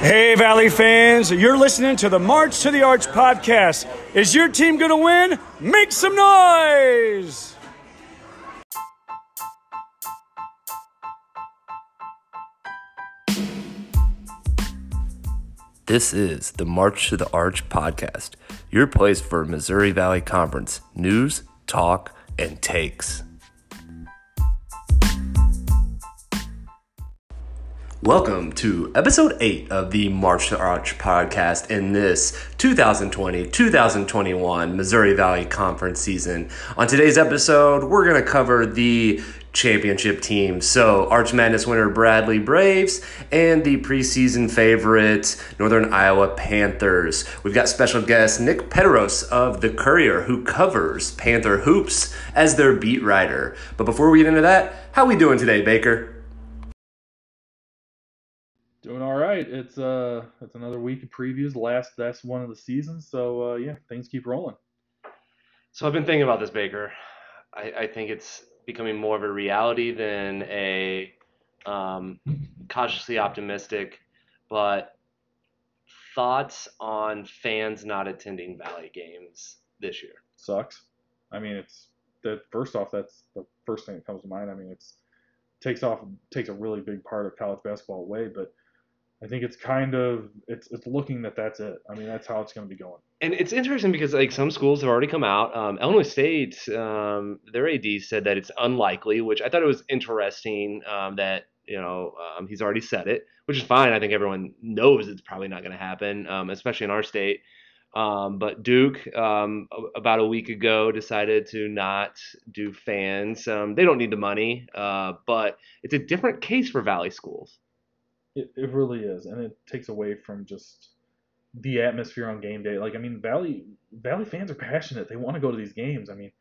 Hey, Valley fans, you're listening to the March to the Arch podcast. Is your team going to win? Make some noise! This is the March to the Arch podcast, your place for Missouri Valley Conference news, talk, and takes. Welcome to episode 8 of the March to Arch podcast in this 2020 2021 Missouri Valley Conference season. On today's episode, we're going to cover the championship team. So, Arch Madness winner Bradley Braves and the preseason favorite Northern Iowa Panthers. We've got special guest Nick Petaros of The Courier who covers Panther hoops as their beat writer. But before we get into that, how are we doing today, Baker? Doing all right. It's uh, it's another week of previews. Last that's one of the seasons. So uh, yeah, things keep rolling. So I've been thinking about this, Baker. I, I think it's becoming more of a reality than a um, cautiously optimistic. But thoughts on fans not attending Valley games this year? Sucks. I mean, it's that first off, that's the first thing that comes to mind. I mean, it's takes off takes a really big part of college basketball away, but I think it's kind of it's it's looking that that's it. I mean, that's how it's going to be going. And it's interesting because like some schools have already come out. Um, Illinois State, um, their AD said that it's unlikely, which I thought it was interesting um, that you know um, he's already said it, which is fine. I think everyone knows it's probably not going to happen, um, especially in our state. Um, but Duke, about a week ago, decided to not do fans. they don't need the money, uh, but it's a different case for Valley schools. It, it really is, and it takes away from just the atmosphere on game day. Like I mean, Valley Valley fans are passionate. They want to go to these games. I mean,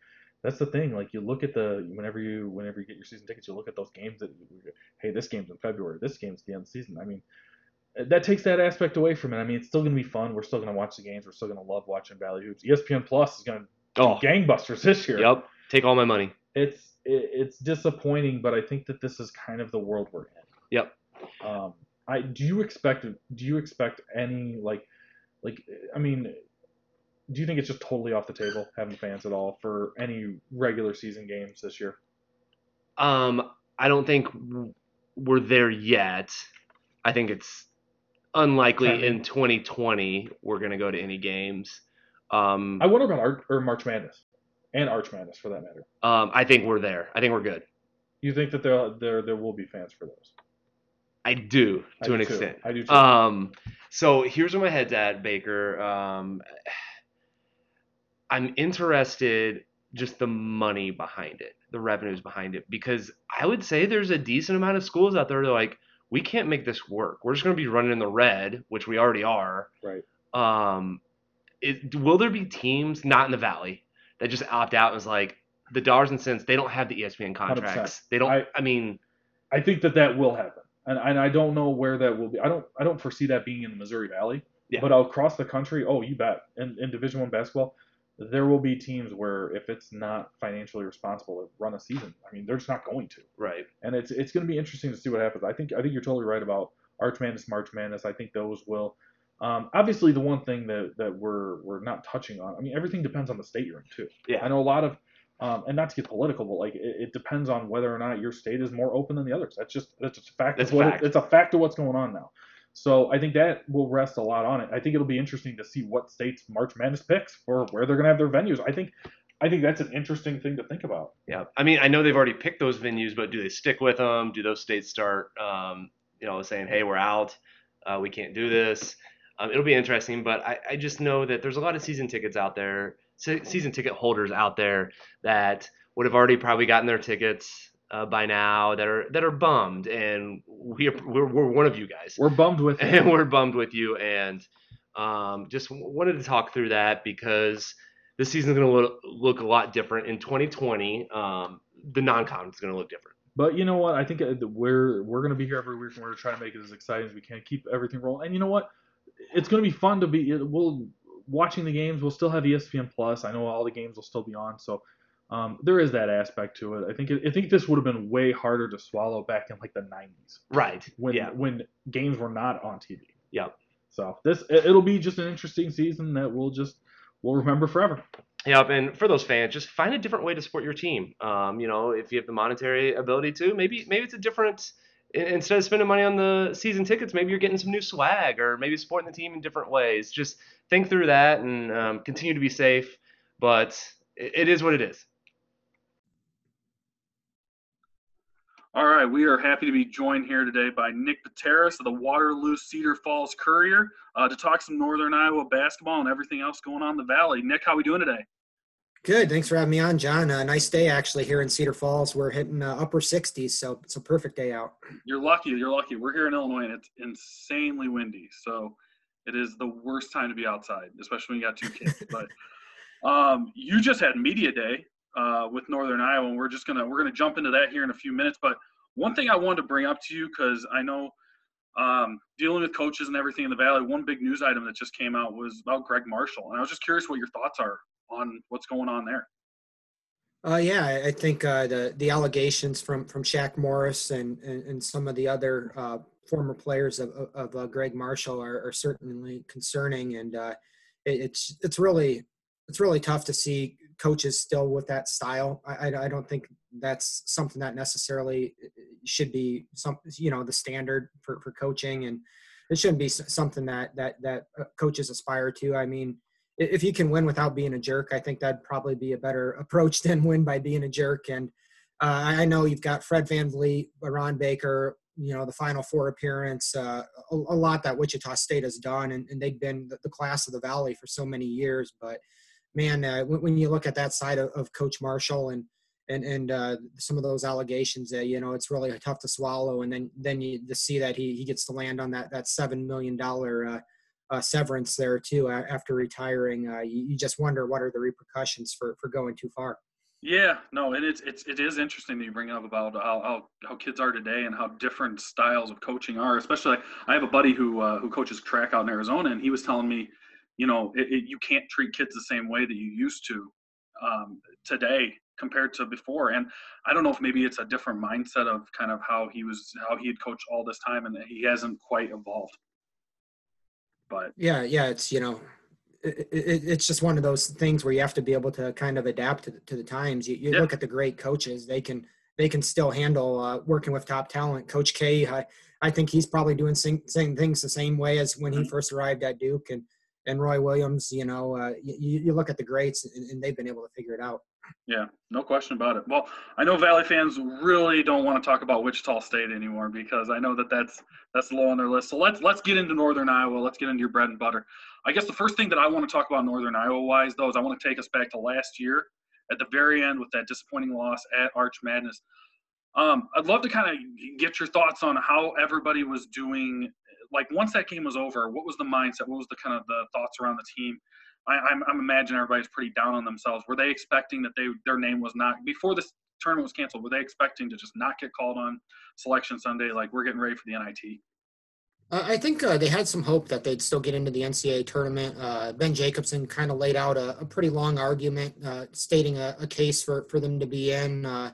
that's the thing. Like you look at the whenever you whenever you get your season tickets, you look at those games that hey, this game's in February. This game's the end of the season. I mean, that takes that aspect away from it. I mean, it's still gonna be fun. We're still gonna watch the games. We're still gonna love watching Valley hoops. ESPN Plus is gonna oh, gangbusters this year. Yep, take all my money. It's it, it's disappointing, but I think that this is kind of the world we're in. Yep. Um, I do you expect do you expect any like like I mean do you think it's just totally off the table having fans at all for any regular season games this year? Um, I don't think we're there yet. I think it's unlikely in 2020 we're going to go to any games. Um, I wonder about Art, or March Madness and Arch Madness for that matter. Um, I think we're there. I think we're good. You think that there there there will be fans for those? I do to I an do too. extent. I do too. Um, so here's where my head's at, Baker. Um, I'm interested just the money behind it, the revenues behind it, because I would say there's a decent amount of schools out there that are like, we can't make this work. We're just going to be running in the red, which we already are. right. Um, it, will there be teams not in the valley that just opt out and is like the dollars and cents? They don't have the ESPN contracts. 100%. They don't. I, I- mean, I think that that will happen, and and I don't know where that will be. I don't I don't foresee that being in the Missouri Valley. Yeah. But across the country, oh, you bet. In, in Division One basketball, there will be teams where if it's not financially responsible to run a season, I mean, they're just not going to. right. And it's it's going to be interesting to see what happens. I think I think you're totally right about Arch Madness, March Madness. I think those will. Um, obviously, the one thing that, that we're we're not touching on. I mean, everything depends on the state you're in too. Yeah. I know a lot of, um, and not to get political, but like it, it depends on whether or not your state is more open than the others. That's just that's just a fact. What fact. It, it's a fact of what's going on now. So I think that will rest a lot on it. I think it'll be interesting to see what states March Madness picks for where they're going to have their venues. I think I think that's an interesting thing to think about. Yeah, I mean, I know they've already picked those venues, but do they stick with them? Do those states start, um, you know, saying, "Hey, we're out, uh, we can't do this"? Um, it'll be interesting, but I, I just know that there's a lot of season tickets out there, season ticket holders out there that would have already probably gotten their tickets uh, by now that are that are bummed, and we are, we're, we're one of you guys We're bummed with it. and we're bummed with you and um, just wanted to talk through that because this season's going to look, look a lot different in 2020 um, the non-con is going to look different But you know what? I think uh, we're we're gonna be here every week, and we're gonna try to make it as exciting as we can. Keep everything rolling. And you know what? It's gonna be fun to be. We'll watching the games. We'll still have ESPN Plus. I know all the games will still be on. So um, there is that aspect to it. I think I think this would have been way harder to swallow back in like the '90s right when yeah when games were not on TV. Yep. So this it'll be just an interesting season that we'll just we'll remember forever. Yep, and for those fans, just find a different way to support your team. Um, you know, if you have the monetary ability to, maybe maybe it's a different. Instead of spending money on the season tickets, maybe you're getting some new swag, or maybe supporting the team in different ways. Just think through that and um, continue to be safe. But it, it is what it is. All right, we are happy to be joined here today by Nick Petaros of the Waterloo Cedar Falls Courier uh, to talk some Northern Iowa basketball and everything else going on in the Valley. Nick, how are we doing today? Good. Thanks for having me on, John. A nice day actually here in Cedar Falls. We're hitting uh, upper 60s, so it's a perfect day out. You're lucky. You're lucky. We're here in Illinois and it's insanely windy, so it is the worst time to be outside, especially when you got two kids. but um, you just had media day uh, with Northern Iowa, and we're just gonna we're gonna jump into that here in a few minutes. But one thing I wanted to bring up to you because I know um, dealing with coaches and everything in the Valley, one big news item that just came out was about Gregg Marshall, and I was just curious what your thoughts are on what's going on there. Uh, yeah, I think uh, the the allegations from from Shaq Morris and and, and some of the other uh, former players of, of uh, Gregg Marshall are, are, certainly concerning, and uh, it, it's it's really it's really tough to see coaches still with that style. I, I, I don't think that's something that necessarily uh, should be some you know the standard for, for coaching, and it shouldn't be something that that that coaches aspire to. I mean if you can win without being a jerk, I think that'd probably be a better approach than win by being a jerk. And uh, I know you've got Fred Van VanVleet, Ron Baker, you know, the Final Four appearance, uh, a, a, lot that Wichita State has done, and, and they've been the, the, class of the Valley for so many years. But man, uh, when, when, you look at that side of, of Coach Marshall and and and uh, some of those allegations, uh, you know, it's really tough to swallow. And then then you to see that he he gets to land on that that seven million dollar uh, uh, severance there too after retiring. Uh, you, you, just wonder what are the repercussions for for going too far. Yeah, no, and it's it's it is interesting that you bring up about how, how, how kids are today and how different styles of coaching are. Especially, like, I have a buddy who uh, who coaches track out in Arizona, and he was telling me, you know, it, it, you can't treat kids the same way that you used to um, today compared to before. And I don't know if maybe it's a different mindset of kind of how he was how he had coached all this time, and he hasn't quite evolved. But yeah, yeah, it's you know, it, it, it's just one of those things where you have to be able to kind of adapt to the, to the times. You, you yeah. look at the great coaches; they can they can still handle uh, working with top talent. Coach K, I, I think he's probably doing same, same things the same way as when he mm-hmm. first arrived at Duke, and and Roy Williams. You know, uh, you, you look at the greats, and, and they've been able to figure it out. Yeah, no question about it. Well, I know Valley fans really don't want to talk about Wichita State anymore because I know that that's that's low on their list. So let's let's get into Northern Iowa. Let's get into your bread and butter. I guess the first thing that I want to talk about Northern Iowa wise though is I want to take us back to last year at the very end with that disappointing loss at Arch Madness. Um, I'd love to kind of get your thoughts on how everybody was doing. Like once that game was over, what was the mindset? What was the kind of the thoughts around the team? I, I'm, I'm imagining everybody's pretty down on themselves. Were they expecting that they their name was not before this tournament was canceled? Were they expecting to just not get called on selection Sunday? Like we're getting ready for the NIT. Uh, I think uh, they had some hope that they'd still get into the NCAA tournament. Uh, ben Jacobson kind of laid out a, a, pretty long argument, uh, stating a, a, case for, for them to be in. Uh,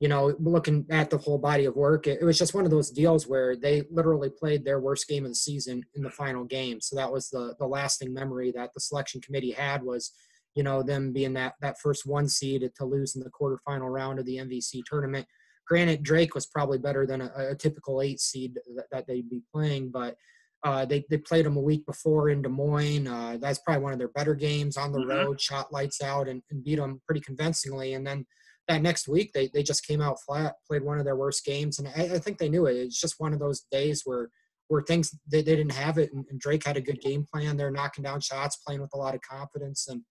you know, looking at the whole body of work, it, it, was just one of those deals where they literally played their worst game of the season in the final game. So that was the the lasting memory that the selection committee had was, you know, them being that that first one seed to lose in the quarterfinal round of the MVC tournament. Granted, Drake was probably better than a, a typical eight seed that, that, they'd be playing, but uh, they they played them a week before in Des Moines. Uh, that's probably one of their better games on the mm-hmm. road, shot lights out, and, and beat them pretty convincingly. And then that next week they, they just came out flat, played one of their worst games, and I, I think they knew it. It's just one of those days where where things they, they didn't have it, and, and, Drake had a good game plan. They're knocking down shots, playing with a lot of confidence, and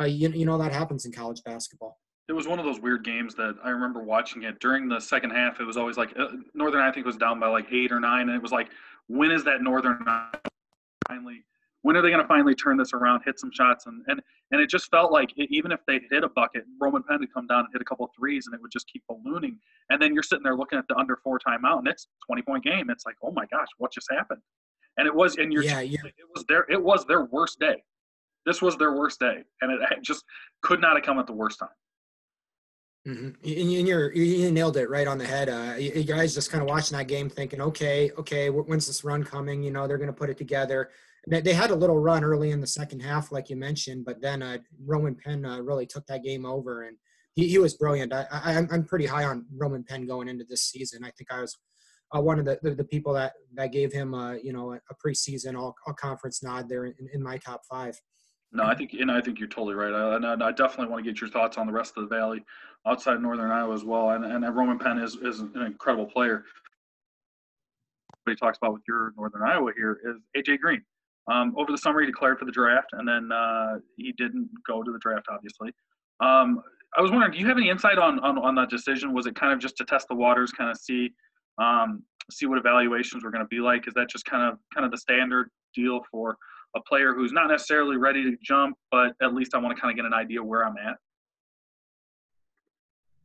uh, you you know that happens in college basketball. It was one of those weird games that I remember watching it during the second half. It was always like uh, Northern, I think, was down by like eight or nine, and it was like, when is that Northern finally when are they going to finally turn this around, hit some shots? And and and it just felt like it, even if they hit a bucket, Roman Penn would come down and hit a couple of threes, and it would just keep ballooning. And then you're sitting there looking at the under four timeout, and it's 20 point game. It's like, oh my gosh, what just happened? And it was, and you're, yeah, yeah. it was their, it was their worst day. This was their worst day, and it just could not have come at the worst time. Mm-hmm. And you're you nailed it right on the head. Uh, you guys just kind of watching that game, thinking, okay, okay, when's this run coming? You know, they're going to put it together. They had a little run early in the second half, like you mentioned, but then uh, Roman Penn uh, really took that game over, and he, he was brilliant. I, I, am pretty high on Roman Penn going into this season. I think I was uh, one of the, the, the, people that, that gave him, uh, you know, a, a preseason all, all conference nod there in, in my top five. No, I think, and I think you're totally right. I, and I definitely want to get your thoughts on the rest of the Valley outside Northern Iowa as well. And, and Roman Penn is, is an incredible player. What he talks about with your Northern Iowa here is AJ Green. Um, over the summer, he declared for the draft, and then uh, he didn't go to the draft, obviously. Um, I was wondering, do you have any insight on, on, on that decision? Was it kind of just to test the waters, kind of see um, see what evaluations were going to be like? Is that just kind of kind of the standard deal for a player who's not necessarily ready to jump, but at least I want to kind of get an idea where I'm at?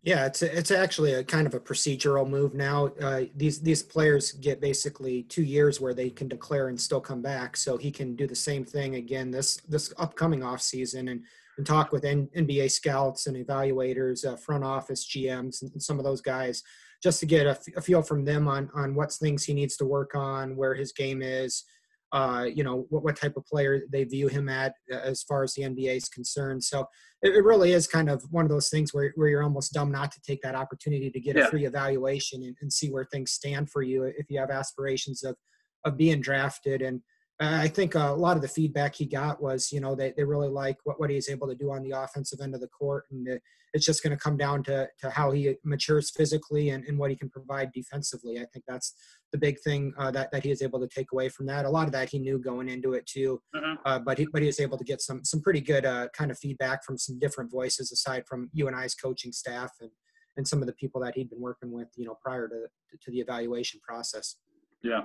Yeah, it's a, it's actually a kind of a procedural move now. Uh, these these players get basically two years where they can declare and still come back. So he can do the same thing again this this upcoming off season and, and talk with N- NBA scouts and evaluators, uh, front office GMs, and, some of those guys just to get a, f- a feel from them on on what things he needs to work on, where his game is, uh, you know what, what type of player they view him at uh, as far as the NBA is concerned. So it, it, really is kind of one of those things where, where you're almost dumb not to take that opportunity to get yeah. a free evaluation and, and, see where things stand for you if you have aspirations of of being drafted. And I think a lot of the feedback he got was, you know, they, they really like what, what he's able to do on the offensive end of the court. And it, it's just going to come down to, to how he matures physically and, and what he can provide defensively. I think that's the big thing uh, that, that he is able to take away from that. A lot of that he knew going into it too, mm-hmm. uh, but, he, but he was able to get some, some pretty good uh, kind of feedback from some different voices aside from UNI's coaching staff and, and some of the people that he'd been working with, you know, prior to, to the evaluation process. Yeah,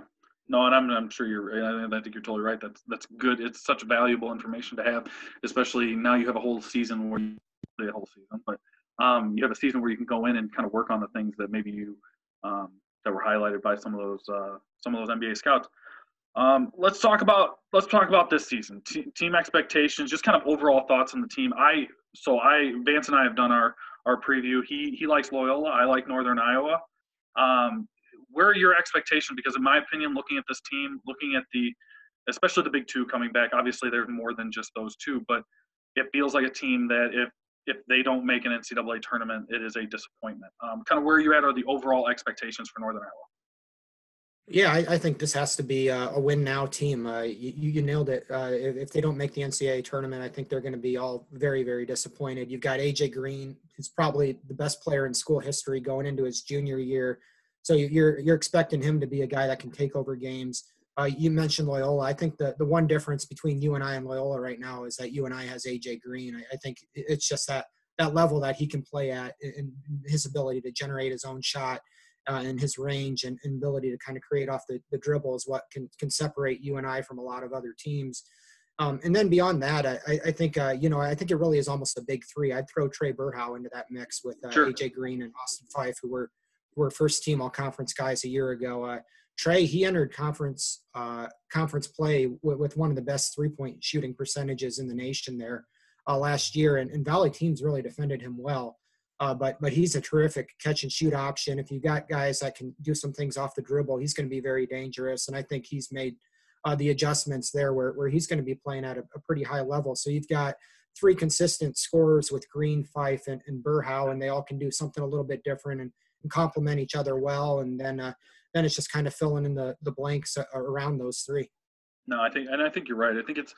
no, and I'm, I'm sure you're. I think you're totally right. That's that's good. It's such valuable information to have, especially now you have a whole season where you the whole season, but um, you have a season where you can go in and kind of work on the things that maybe you um, that were highlighted by some of those uh, some of those NBA scouts. Um, let's talk about let's talk about this season. T- team expectations, just kind of overall thoughts on the team. I so I Vance and I have done our our preview. He he likes Loyola. I like Northern Iowa. Um, where are your expectations? Because in my opinion, looking at this team, looking at the, especially the big two coming back, obviously there's more than just those two, but it feels like a team that if if they don't make an NCAA tournament, it is a disappointment. Um, kind of where you at are the overall expectations for Northern Iowa? Yeah, I, I think this has to be a, a win now team. Uh, you, you, nailed it. Uh, if, if, they don't make the NCAA tournament, I think they're going to be all very, very disappointed. You've got AJ Green, who's probably the best player in school history going into his junior year. So you're you're expecting him to be a guy that can take over games. Uh, you mentioned Loyola. I think the the one difference between UNI and Loyola right now is that UNI has AJ Green. I, I think it's just that that level that he can play at and his ability to generate his own shot uh, and his range and, and, ability to kind of create off the, the dribble is what can, can separate UNI from a lot of other teams. Um, and then beyond that, I, I think, uh, you know, I think it really is almost a big three. I'd throw Trae Berhow into that mix with uh, sure. AJ Green and Austin Phyfe, who were were first team all conference guys a year ago. Uh, Trae, he entered conference uh, conference play with, with, one of the best three point shooting percentages in the nation there uh, last year, and, and, Valley teams really defended him well. Uh, but but he's a terrific catch and shoot option. If you've got guys that can do some things off the dribble, he's going to be very dangerous. And I think he's made uh, the adjustments there where, where he's going to be playing at a, a, pretty high level. So you've got three consistent scorers with Green, Phyfe, and, and Berhow, and they all can do something a little bit different. And complement each other well, and then uh, then it's just kind of filling in the the blanks around those three. No, I think, and I think you're right. I think it's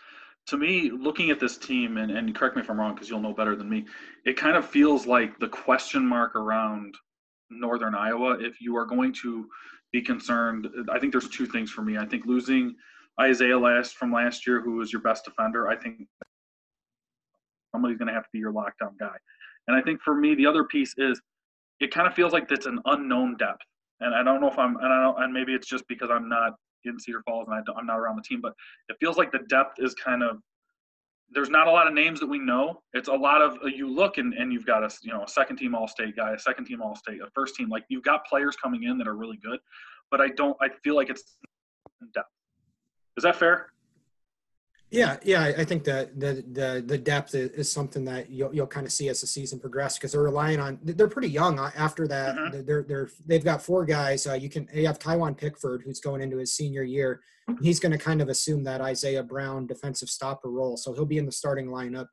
to me looking at this team, and, and correct me if I'm wrong because you'll know better than me. It kind of feels like the question mark around Northern Iowa. If you are going to be concerned, I think there's two things for me. I think losing Isaiah last from last year, who was your best defender, I think somebody's going to have to be your lockdown guy. And I think for me, the other piece is it kind of feels like it's an unknown depth. And I don't know if I'm, and I don't, and maybe it's just because I'm not in Cedar Falls and I am not around the team, but it feels like the depth is kind of, there's not a lot of names that we know. It's a lot of, uh, you look and, and you've got a, you know, a second team All-State guy, a second team All-State, a first team, like you've got players coming in that are really good, but I don't, I feel like it's depth. Is that fair? Yeah, yeah, I think the the the, the depth is, something that you'll you'll kind of see as the season progresses because they're relying on they're pretty young uh, after that. Mm-hmm. They're they're they've got four guys. Uh, you can you have Tywhon Pickford who's going into his senior year. He's going to kind of assume that Isaiah Brown defensive stopper role, so he'll be in the starting lineup.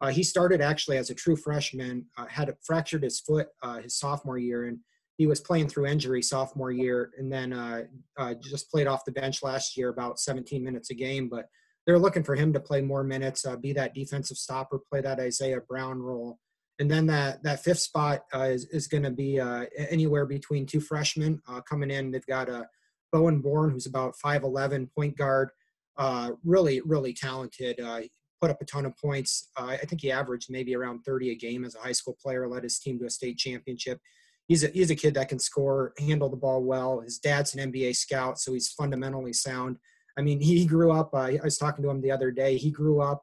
Uh, he started actually as a true freshman, uh, had fractured his foot uh, his sophomore year, and he was playing through injury sophomore year, and then uh, uh, just played off the bench last year, about 17 minutes a game. But they're looking for him to play more minutes, uh, be that defensive stopper, play that Isaiah Brown role. And then that that fifth spot uh, is is going to be uh, anywhere between two freshmen uh, coming in. They've got a Bowen Born, who's about 5'11", point guard, really really talented. put up a ton of points. I think he averaged maybe around 30 a game as a high school player. Led his team to a state championship he's a he's a kid that can score, handle the ball well. His dad's an NBA scout, so he's fundamentally sound. I mean, he grew up. Uh, I was talking to him the other day. He grew up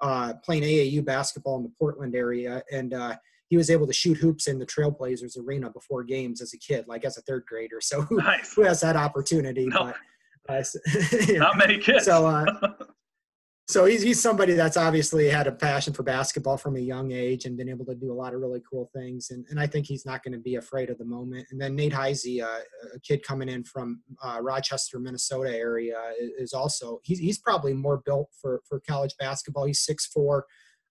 uh, playing AAU basketball in the Portland area, and uh, he was able to shoot hoops in the Trailblazers arena before games as a kid, like as a third grader. So who, nice. who has that opportunity? No. But, uh, Not many kids. So uh, so he's, he's somebody that's obviously had a passion for basketball from a young age and been able to do a lot of really cool things. And, and I think he's not going to be afraid of the moment. And then Nate Heise, uh, a kid coming in from uh, Rochester, Minnesota area, is also he's, he's probably more built for, for college basketball. He's six four,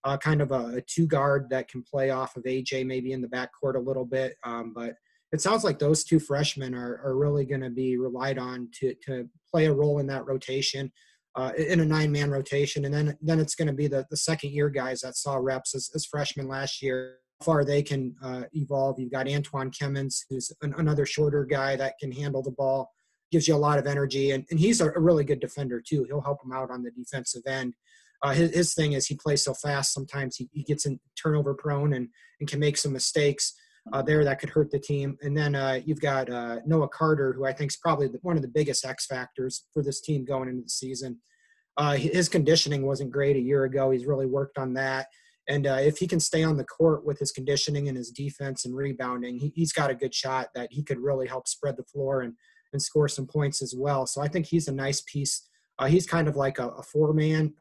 uh, kind of a, a, two guard that can play off of AJ maybe in the backcourt a little bit. Um, but it sounds like those two freshmen are, are really going to be relied on to, to play a role in that rotation uh, in a nine man rotation. And then then it's going to be the, the second year guys that saw reps as, as freshmen last year. How far they can uh, evolve. You've got Antwan Kimmons, who's an, another shorter guy that can handle the ball, gives you a lot of energy. And, and he's a, a really good defender, too. He'll help him out on the defensive end. Uh, his, his thing is he plays so fast. Sometimes he, he gets in turnover prone and, and can make some mistakes uh, there that could hurt the team. And then uh, you've got uh, Noah Carter, who I think is probably the, one of the biggest X factors for this team going into the season. Uh, his conditioning wasn't great a year ago. He's really worked on that. And uh, if he can stay on the court with his conditioning and his defense and rebounding, he, has got a good shot that he could really help spread the floor and, and score some points as well. So I think he's a nice piece. Uh, he's kind of like a, a four man.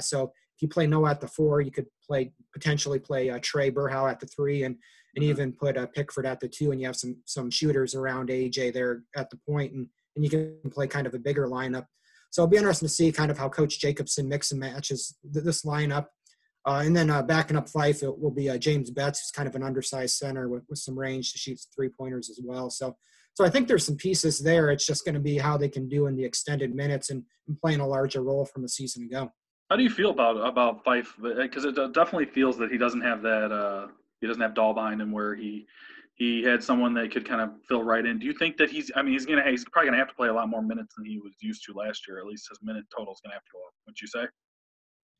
so if you play Noah at the four, you could play potentially play Trae Berhow at the three and and mm-hmm. even put a Pickford at the two, and you have some some shooters around AJ there at the point, and and you can play kind of a bigger lineup. So it'll be interesting to see kind of how Coach Jacobson mix and matches this lineup. Uh, and then uh, backing up Phyfe, it will be uh, James Betts, who's kind of an undersized center with, with some range to shoot three pointers as well. So, so I think there's some pieces there. It's just going to be how they can do in the extended minutes and, and playing a larger role from a season ago. How do you feel about about Phyfe? Because it definitely feels that he doesn't have that uh, he doesn't have Dahl behind him where he he had someone that could kind of fill right in. Do you think that he's? I mean, he's gonna he's probably gonna have to play a lot more minutes than he was used to last year. At least his minute total is gonna have to go up. Wouldn't you say?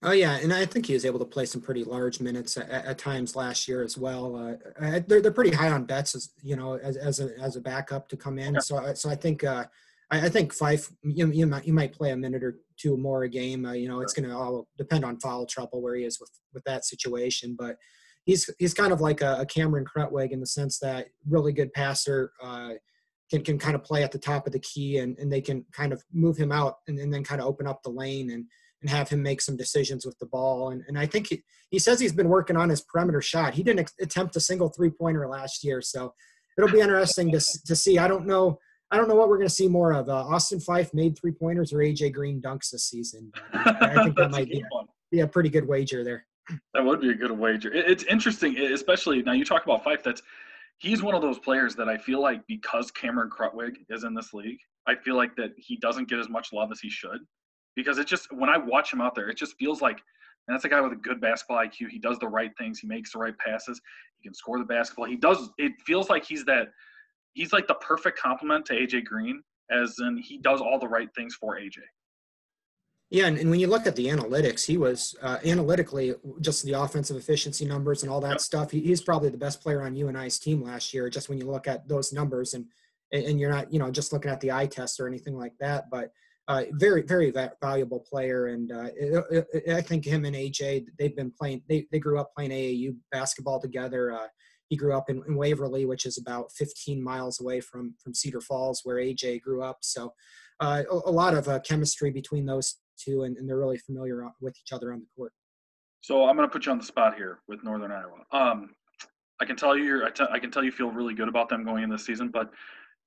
Oh yeah, and I think he was able to play some pretty large minutes at, at times last year as well. Uh, they're they're pretty high on Betts, as you know as as a as a backup to come in. So so I think uh, I, I, think Phyfe you, you might you might play a minute or two more a game. Uh, you know, it's going to all depend on foul trouble where he is with with that situation, but he's he's kind of like a, a Cameron Krutwig in the sense that really good passer uh, can can kind of play at the top of the key and, and they can kind of move him out and, and then kind of open up the lane and and have him make some decisions with the ball. And, and I think he, he says he's been working on his perimeter shot. He didn't attempt a single three pointer last year. So it'll be interesting to, to see. I don't know. I don't know what we're going to see more of. Uh, Austin Phyfe made three pointers or AJ Green dunks this season. I think that might be be a pretty good wager there. That would be a good wager. It's interesting, especially now you talk about Phyfe. That's he's one of those players that I feel like because Cameron Krutwig is in this league, I feel like that he doesn't get as much love as he should. Because it just when I watch him out there, it just feels like and that's a guy with a good basketball IQ. He does the right things. He makes the right passes. He can score the basketball. He does. It feels like he's that. He's like the perfect complement to AJ Green, as in he does all the right things for AJ. Yeah, and, and when you look at the analytics, he was uh, analytically just the offensive efficiency numbers and all that yep. stuff. He, he's probably the best player on UNI's team last year. Just when you look at those numbers, and and you're not you know just looking at the eye test or anything like that, but uh, very very valuable player. And uh, it, it, I think him and AJ they've been playing. They they grew up playing AAU basketball together. Uh, he grew up in, in, Waverly, which is about 15 miles away from from Cedar Falls, where AJ grew up. So uh, a, a, lot of uh, chemistry between those and, and they're really familiar with each other on the court. So I'm going to put you on the spot here with Northern Iowa. Um, I can tell you, you're, I, t- I can tell you feel really good about them going in this season, but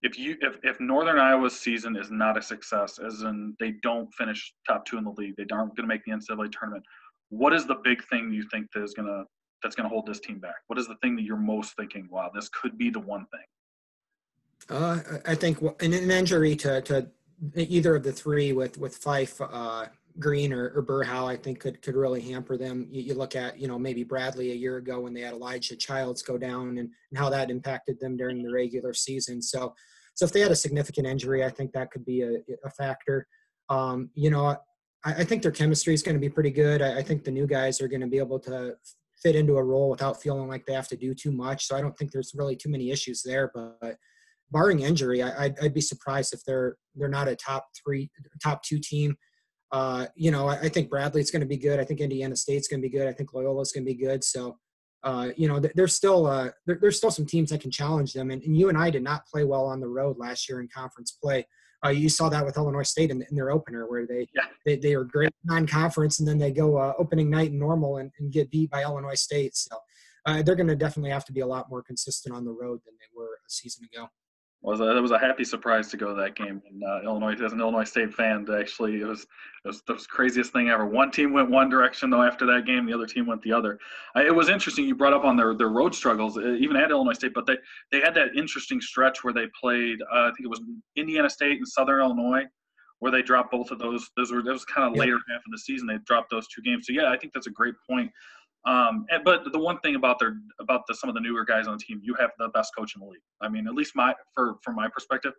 if you if, if Northern Iowa's season is not a success, as in they don't finish top two in the league, they aren't going to make the NCAA tournament. What is the big thing you think that is going to that's going to hold this team back? What is the thing that you're most thinking? Wow, this could be the one thing. Uh, I think an, an injury to, to either of the three with with Phyfe, uh, Green, or, or Berhow, I think could could really hamper them. You, you, look at you know maybe Bradley a year ago when they had Elijah Childs go down and, and how that impacted them during the regular season. So so if they had a significant injury, I think that could be a, a factor. Um, you know, I, I, think their chemistry is going to be pretty good. I, I think the new guys are going to be able to fit into a role without feeling like they have to do too much. So I don't think there's really too many issues there. But barring injury, I, would I'd be surprised if they're they're not a top three, top two team. Uh, you know, I, I think Bradley's going to be good. I think Indiana State's going to be good. I think Loyola's going to be good. So uh, you know, there's still uh, there, there's still some teams that can challenge them. And, and, UNI did not play well on the road last year in conference play. Uh, you saw that with Illinois State in, in their opener, where they, yeah. they they were great non-conference, and then they go uh, opening night in normal and, and, get beat by Illinois State. So uh, they're going to definitely have to be a lot more consistent on the road than they were a season ago was a, it was a happy surprise to go to that game in uh, Illinois as an Illinois State fan. Actually, it was it was the craziest thing ever. One team went one direction though after that game, the other team went the other. it was interesting. You brought up on their their road struggles, uh, even at Illinois State, but they they had that interesting stretch where they played. Uh, I think it was Indiana State and Southern Illinois. Where they dropped both of those, those were that was kind of yep. later half of the season. They dropped those two games. So yeah, I think that's a great point. Um, and, but the one thing about their about the, some of the newer guys on the team, you have the best coach in the league. I mean, at least my for from my perspective,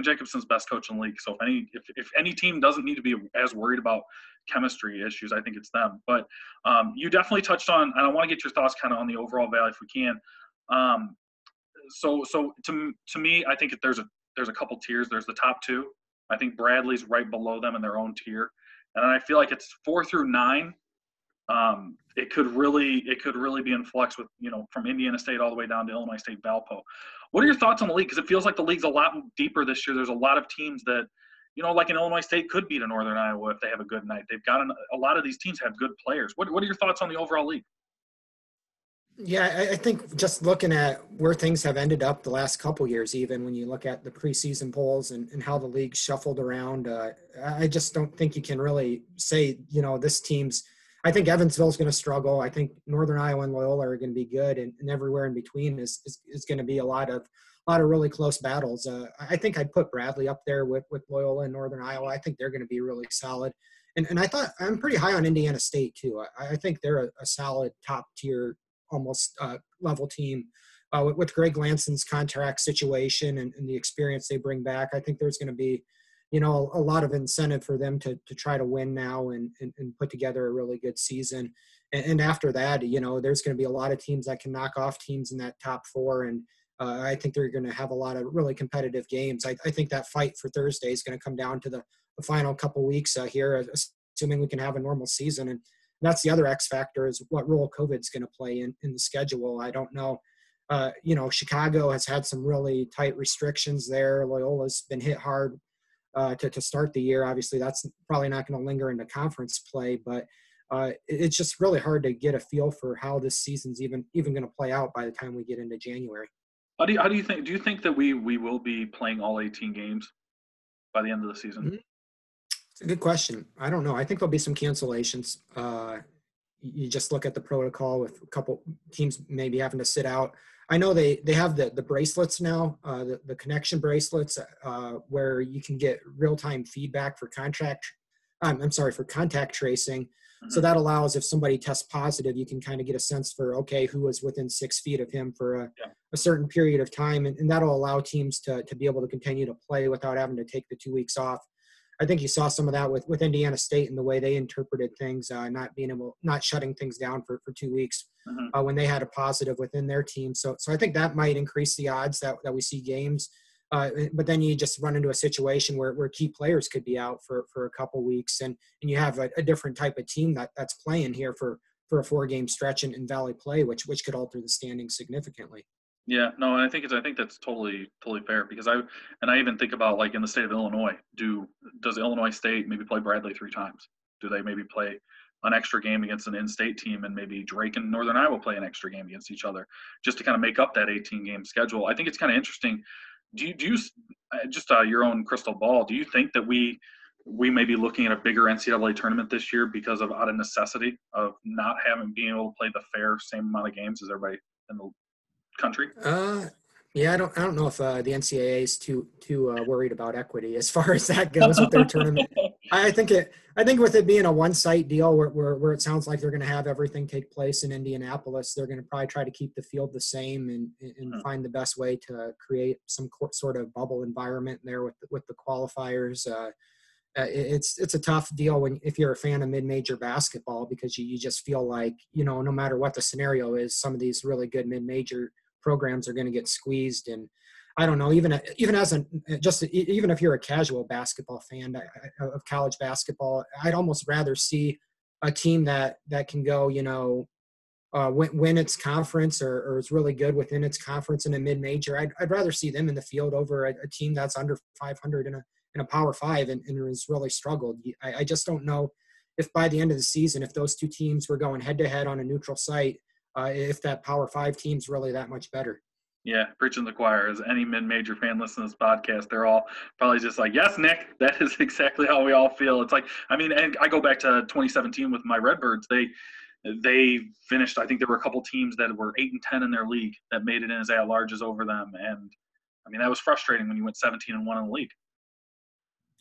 Jacobson's best coach in the league. So if any if, if any team doesn't need to be as worried about chemistry issues, I think it's them. But um, you definitely touched on, and I want to get your thoughts kind of on the overall value if we can. Um, so so to to me, I think there's a there's a couple tiers. There's the top two. I think Bradley's right below them in their own tier, and I feel like it's four through nine um, it could really it could really be in flux with you know from Indiana State all the way down to Illinois State Valpo. What are your thoughts on the league? Because it feels like the league's a lot deeper this year. There's a lot of teams that you know like in Illinois State could beat a Northern Iowa if they have a good night. They've got an, a lot of these teams have good players. What what are your thoughts on the overall league? Yeah, I think just looking at where things have ended up the last couple years, even when you look at the preseason polls and, and how the league shuffled around, uh, I just don't think you can really say, you know, this team's – I think Evansville's going to struggle. I think Northern Iowa and Loyola are going to be good, and, and everywhere in between is, is, is going to be a lot of a lot of really close battles. Uh, I think I'd put Bradley up there with with Loyola and Northern Iowa. I think they're going to be really solid, and and I thought I'm pretty high on Indiana State too. I, I think they're a, a, solid top tier, almost uh, level team. Uh, with, with Greg Lansing's contract situation and, and the experience they bring back, I think there's going to be you know a lot of incentive for them to to try to win now and and, and put together a really good season and, and after that you know there's going to be a lot of teams that can knock off teams in that top four and uh, I think they're going to have a lot of really competitive games. I, I think that fight for Thursday is going to come down to the, the final couple weeks uh, here, assuming we can have a normal season. And that's the other X factor is what role COVID's going to play in, in the schedule. I don't know. Uh, you know, Chicago has had some really tight restrictions there. Loyola's been hit hard uh, to, to start the year. Obviously, that's probably not going to linger into conference play, but uh, it's just really hard to get a feel for how this season's even even going to play out by the time we get into January. How do you, how do you think? Do you think that we we will be playing all 18 games by the end of the season? Mm-hmm. It's a good question. I don't know. I think there'll be some cancellations. Uh, you just look at the protocol with a couple teams maybe having to sit out. I know they they have the the bracelets now, uh, the the connection bracelets, uh, where you can get real time feedback for contract. Um, I'm sorry for contact tracing. Mm-hmm. So that allows if somebody tests positive, you can kind of get a sense for okay who was within six feet of him for a, yeah. a certain period of time, and, and that'll allow teams to to be able to continue to play without having to take the two weeks off. I think you saw some of that with, with Indiana State and the way they interpreted things, uh, not being able, not shutting things down for, for two weeks mm-hmm. uh, when they had a positive within their team. So, so I think that might increase the odds that, that we see games. Uh, but then you just run into a situation where, where key players could be out for, for a couple weeks and, and you have a, a different type of team that, that's playing here for, for a four game stretch in, in Valley play, which, which could alter the standings significantly. Yeah, no, and I think it's I think that's totally totally fair because I and I even think about like in the state of Illinois, do does Illinois State maybe play Bradley three times? Do they maybe play an extra game against an in-state team and maybe Drake and Northern Iowa play an extra game against each other just to kind of make up that 18 game schedule? I think it's kind of interesting. Do you do you uh, just uh, your own crystal ball? Do you think that we we may be looking at a bigger NCAA tournament this year because of out of necessity of not having being able to play the fair same amount of games as everybody in the country? Uh, yeah, I don't. I don't know if uh, the NCAA is too too uh, worried about equity as far as that goes with their tournament. I think it. I think with it being a one site deal, where, where where it sounds like they're going to have everything take place in Indianapolis, they're going to probably try to keep the field the same and and hmm. find the best way to create some sort of bubble environment there with with the qualifiers. Uh, uh it's it's a tough deal when if you're a fan of mid-major basketball because you, you just feel like you know no matter what the scenario is some of these really good mid-major programs are going to get squeezed and I don't know even even as a just even if you're a casual basketball fan of college basketball I'd almost rather see a team that that can go you know uh, win, its conference or, or, is really good within its conference in a mid-major I'd, I'd rather see them in the field over a, a team that's under 500 in a in a power five and, and has really struggled. I, I just don't know if by the end of the season if those two teams were going head to head on a neutral site uh, if that Power Five team's really that much better. Yeah, preaching the choir. As any mid-major fan listening to this podcast, they're all probably just like, "Yes, Nick, that is exactly how we all feel." It's like, I mean, and I go back to 2017 with my Redbirds. They they finished. I think there were a couple teams that were eight and ten in their league that made it in as at larges over them, and I mean that was frustrating when you went 17 and one in the league.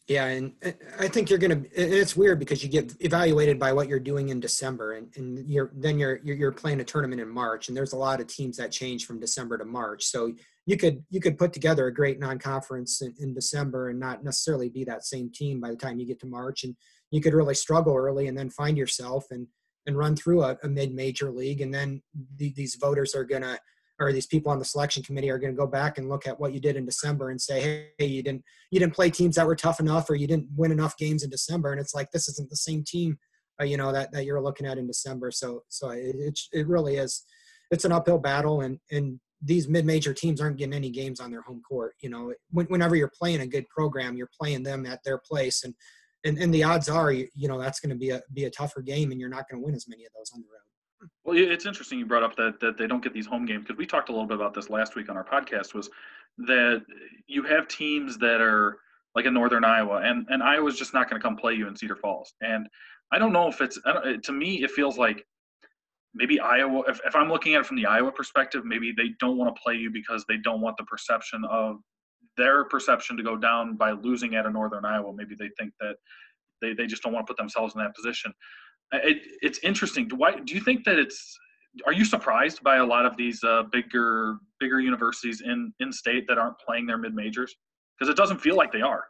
Yeah, and I think you're gonna. It's weird because you get evaluated by what you're doing in December, and, and you're then you're you're playing a tournament in March, and there's a lot of teams that change from December to March. So you could you could put together a great non-conference in, in December and not necessarily be that same team by the time you get to March, and you could really struggle early and then find yourself and and run through a, a mid-major league, and then the, these voters are gonna or these people on the selection committee are going to go back and look at what you did in December and say, hey, you didn't you didn't play teams that were tough enough, or you didn't win enough games in December, and it's like this isn't the same team, uh, you know, that that you're looking at in December. So so it it, it really is, it's an uphill battle, and and these mid-major teams aren't getting any games on their home court. You know, whenever you're playing a good program, you're playing them at their place, and and, and the odds are, you, you know, that's going to be a be a tougher game, and you're not going to win as many of those on the road. Well, it's interesting you brought up that, that they don't get these home games because we talked a little bit about this last week on our podcast. Was that you have teams that are like in Northern Iowa, and and Iowa's just not going to come play you in Cedar Falls. And I don't know if it's to me it feels like maybe Iowa. If, if I'm looking at it from the Iowa perspective, maybe they don't want to play you because they don't want the perception of their perception to go down by losing at a Northern Iowa. Maybe they think that they, they just don't want to put themselves in that position it, it's interesting. Do, why, do you think that it's? Are you surprised by a lot of these uh, bigger bigger universities in in state that aren't playing their mid majors? Because it doesn't feel like they are.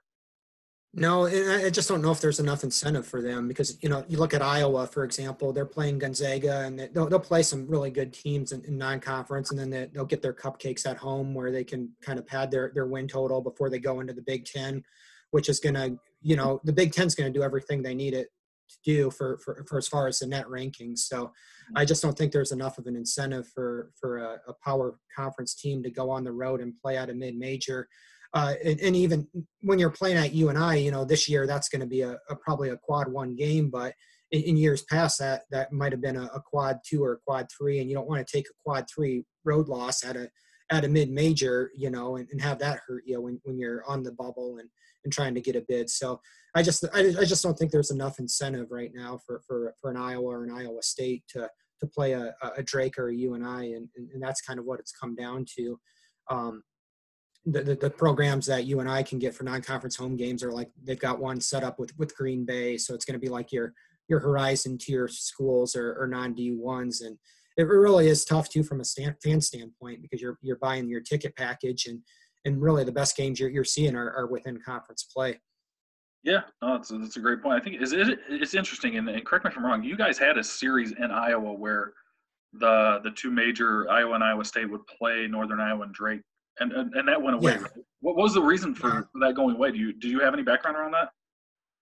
No, I just don't know if there's enough incentive for them because you know you look at Iowa for example, they're playing Gonzaga and they'll, they'll play some really good teams in, in non-conference, and then they, will get their cupcakes at home where they can kind of pad their their win total before they go into the Big Ten, which is going to you know the Big Ten's going to do everything they need it to do for, for, for as far as the net rankings. So mm-hmm. I just don't think there's enough of an incentive for for a, a power conference team to go on the road and play at a mid major. Uh, and, and, even when you're playing at UNI, you know, this year that's going to be a, a, probably a quad one game, but in, in years past that that might have been a, a, quad two or a quad three, and you don't want to take a quad three road loss at a at a mid major, you know, and, and have that hurt you when, when you're on the bubble and and trying to get a bid. So I just I, I just don't think there's enough incentive right now for for, for an Iowa or an Iowa State to to play a, a Drake or a UNI, and, and, and that's kind of what it's come down to. Um, the, the, the, programs that UNI can get for non-conference home games are like they've got one set up with with Green Bay, so it's going to be like your your Horizon tier schools or, or non D ones, and it really is tough too from a stand, fan standpoint because you're you're buying your ticket package and and really the best games you're, you're seeing are, are within conference play. Yeah, no, that's, that's a great point. I think is it, it's interesting, and, and, correct me if I'm wrong. You guys had a series in Iowa where the the two major Iowa and Iowa State would play Northern Iowa and Drake, and and, and that went away. Yeah. What was the reason for, yeah. that going away? Do you do you have any background around that?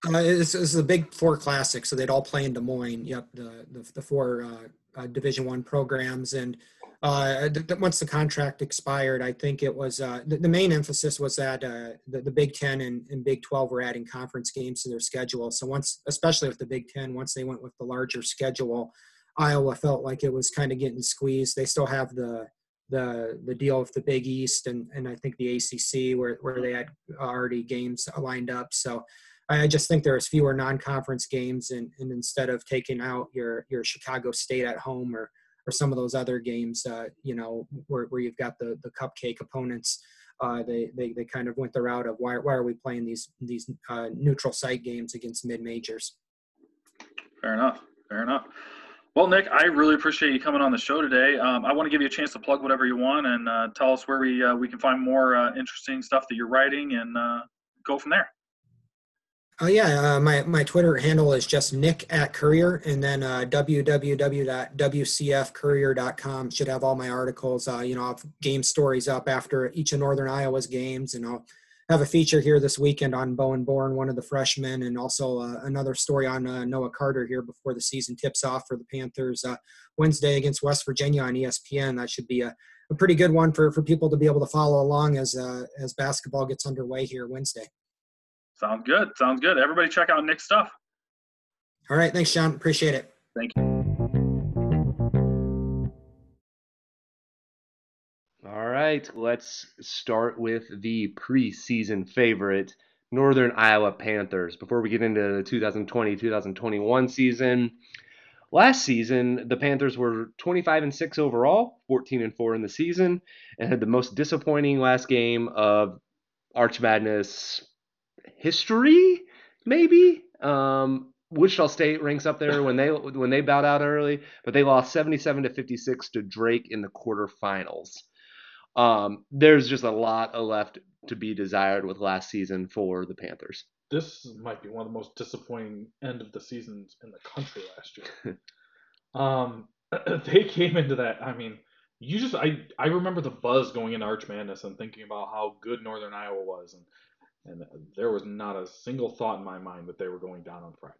Uh, it's, it's the Big Four Classic, so they'd all play in Des Moines. Yep, the the, the four uh, uh, Division One programs, and uh, th- th- once the contract expired, I think it was uh, the, the main emphasis was that uh, the, the Big Ten and, and Big Twelve were adding conference games to their schedule. So once, especially with the Big Ten, once they went with the larger schedule, Iowa felt like it was kind of getting squeezed. They still have the the the deal with the Big East and and I think the ACC where where they had already games lined up. So I just think there's fewer non-conference games, and, and instead of taking out your your Chicago State at home or or some of those other games, uh, you know, where, where you've got the the cupcake opponents, uh, they, they they kind of went the route of why why are we playing these these uh, neutral site games against mid majors? Fair enough. Fair enough. Well, Nick, I really appreciate you coming on the show today. Um, I want to give you a chance to plug whatever you want and uh, tell us where we uh, we can find more uh, interesting stuff that you're writing and go from there. Oh yeah, uh, my my Twitter handle is just Nick at Courier, and then uh, www.wcfcourier.com should have all my articles. Uh, you know, I'll game stories up after each of Northern Iowa's games, and I'll have a feature here this weekend on Bowen Born, one of the freshmen, and also uh, another story on uh, Noah Carter here before the season tips off for the Panthers uh, Wednesday against West Virginia on ESPN. That should be a, a pretty good one for, for people to be able to follow along as uh, as basketball gets underway here Wednesday. Sounds good. Sounds good. Everybody check out Nick's stuff. All right. Thanks, John. Appreciate it. Thank you. All right, let's start with the preseason favorite, Northern Iowa Panthers. Before we get into the 2020 2021 season, last season the Panthers were 25 and 6 overall, 14 and 4 in the season, and had the most disappointing last game of Arch Madness history, maybe. Um, Wichita State ranks up there when they when they bowed out early, but they lost 77 to 56 to Drake in the quarterfinals. Um, there's just a lot left to be desired with last season for the Panthers. This might be one of the most disappointing end of the seasons in the country last year. um, they came into that. I mean, you just I I remember the buzz going into Arch Madness and thinking about how good Northern Iowa was, and and there was not a single thought in my mind that they were going down on Friday.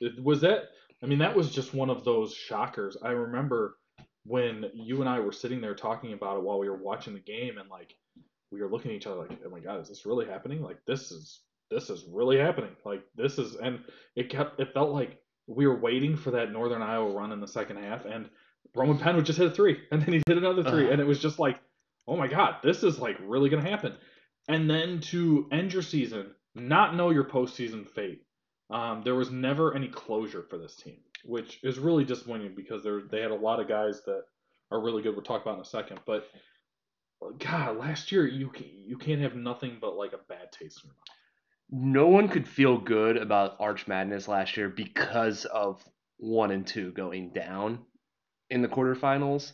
It, was that? I mean, that was just one of those shockers. I remember when you and I were sitting there talking about it while we were watching the game, and like we were looking at each other like, "Oh my god, is this really happening? Like this is this is really happening. Like this is." And it kept it felt like we were waiting for that Northern Iowa run in the second half, and Roman Penn would just hit a three, and then he hit another 3 Uh-huh. and it was just like, "Oh my god, this is like really gonna happen." And then to end your season, not know your postseason fate. Um, there was never any closure for this team, which is really disappointing because they had a lot of guys that are really good. We'll talk about in a second, but God, last year you you can't have nothing but like a bad taste in your mouth. No one could feel good about Arch Madness last year because of one and two going down in the quarterfinals.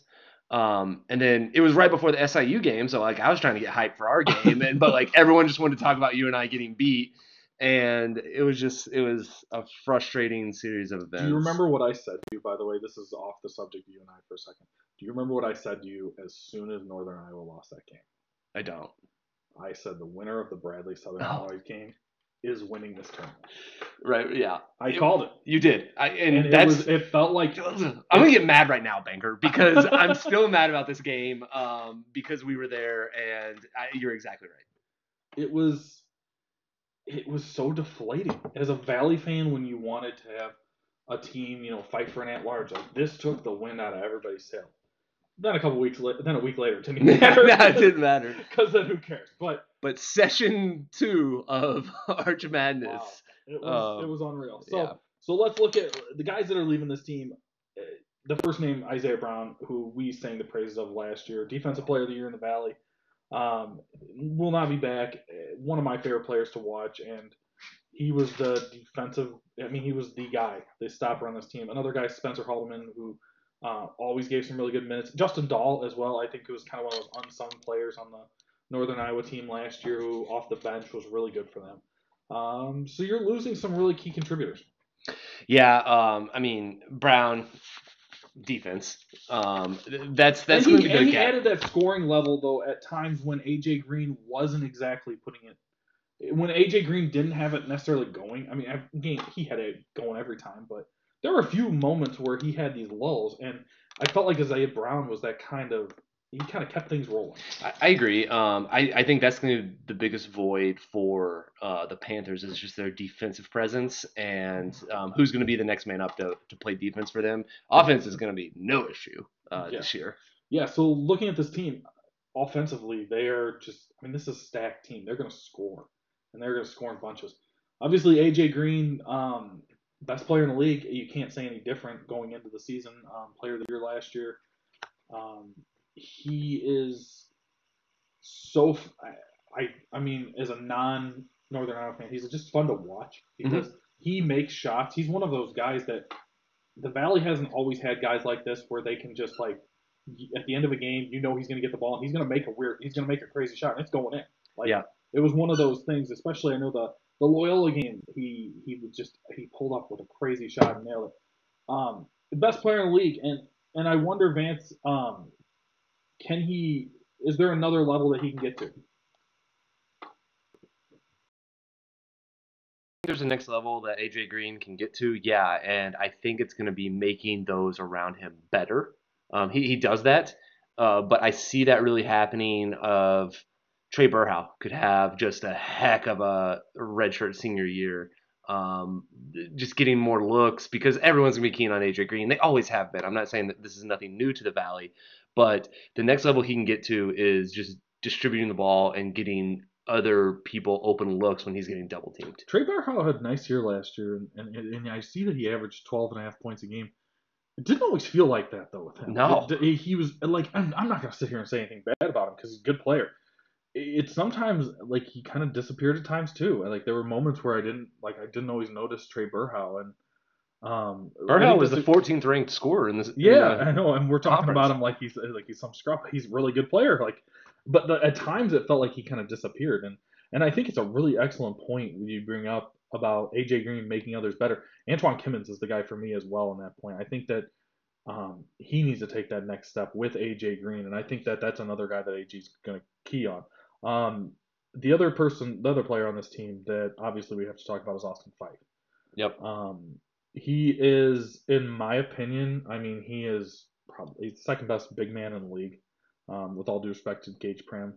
Um, and then it was right before the SIU game, so like I was trying to get hype for our game, and but like everyone just wanted to talk about you and I getting beat, and it was just it was a frustrating series of events. Do you remember what I said to you? By the way, this is off the subject of you and I for a second. Do you remember what I said to you as soon as Northern Iowa lost that game? I don't. I said the winner of the Bradley Southern Oh. Illinois game is winning this tournament. Right? Yeah, I It- call it, you did. I, and, and it that's was. It felt like I'm gonna get mad right now, Banker, because I'm still mad about this game um, because we were there, and I, you're exactly right. it was it was so deflating as a Valley fan when you wanted to have a team, you know, fight for an at large. Like this took the wind out of everybody's sail. Then a couple weeks later, then a week later, it didn't matter. no, it didn't matter. Because then who cares? But But session two of Arch Madness. wow, it was Um, it was unreal. So yeah. so let's look at the guys that are leaving this team. Uh, The first name Isaiah Brown, who we sang the praises of last year, defensive player of the year in the Valley, um, will not be back. Uh, One of my favorite players to watch, and he was the defensive. I mean, he was the guy, the stopper on this team. Another guy, Spencer Haldeman, who uh, always gave some really good minutes. Justin Dahl as well. I think it was kind of one of those unsung players on the Northern Iowa team last year, who off the bench was really good for them. Um, so you're losing some really key contributors. Yeah, um, I mean Brown defense. Um, that's that's and going he, to be and good. he cap. added that scoring level though at times when AJ Green wasn't exactly putting it. When AJ Green didn't have it necessarily going, I mean, again, he had it going every time, but there were a few moments where he had these lulls, and I felt like Isaiah Brown was that kind of he kind of kept things rolling. I, I agree. Um, I, I think that's going to be the biggest void for uh, the Panthers is just their defensive presence and um, who's going to be the next man up to, to play defense for them. Offense is going to be no issue uh, Yeah. this year. Yeah, so looking at this team offensively, they are just I mean, this is a stacked team. They're going to score, and they're going to score in bunches. Obviously, AJ Green, um, best player in the league. You can't say any different going into the season. Um, player of the year last year. Um, he is so. f- I, I I mean, as a non Northern Iowa fan, he's just fun to watch because he makes shots. He's one of those guys that the Valley hasn't always had guys like this where they can just like at the end of a game, you know he's going to get the ball and he's going to make a weird, he's going to make a crazy shot and it's going in. Like, Yeah. It was one of those things, especially I know the the Loyola game. He he would just he pulled up with a crazy shot and nailed it. Um, the best player in the league, and and I wonder Vance, um, can he? Is there another level that he can get to? there's a next level that AJ Green can get to, yeah, and I think it's going to be making those around him better. Um, he he does that, uh, but I see that really happening. Of Trae Berhow could have just a heck of a redshirt senior year, um, just getting more looks because everyone's gonna be keen on AJ Green. They always have been. I'm not saying that this is nothing new to the Valley, but the next level he can get to is just distributing the ball and getting other people open looks when he's getting double teamed. Trae Berhow had a nice year last year, and, and, and I see that he averaged 12 and a half points a game. It didn't always feel like that though with him. No. It- it- he was like I'm, I'm not gonna sit here and say anything bad about him because he's a good player. It, it's sometimes like he kind of disappeared at times too. Like there were moments where I didn't like I didn't always notice Trae Berhow and um I Berhow was the a- 14th ranked scorer in this. in yeah, the- I know, and we're talking conference. about him like he's like he's some scrub. He's a really good player. Like, but the, at times it felt like he kind of disappeared, and and I think it's a really excellent point you bring up about AJ Green making others better. Antwan Kimmons is the guy for me as well on that point. I think that um, he needs to take that next step with AJ Green, and I think that that's another guy that AJ's going to key on. Um, the other person, the other player on this team that obviously we have to talk about is Austin Phyfe. Yep. Um, he is, in my opinion, I mean, he is probably the second best big man in the league. Um, with all due respect to Gaige Prim,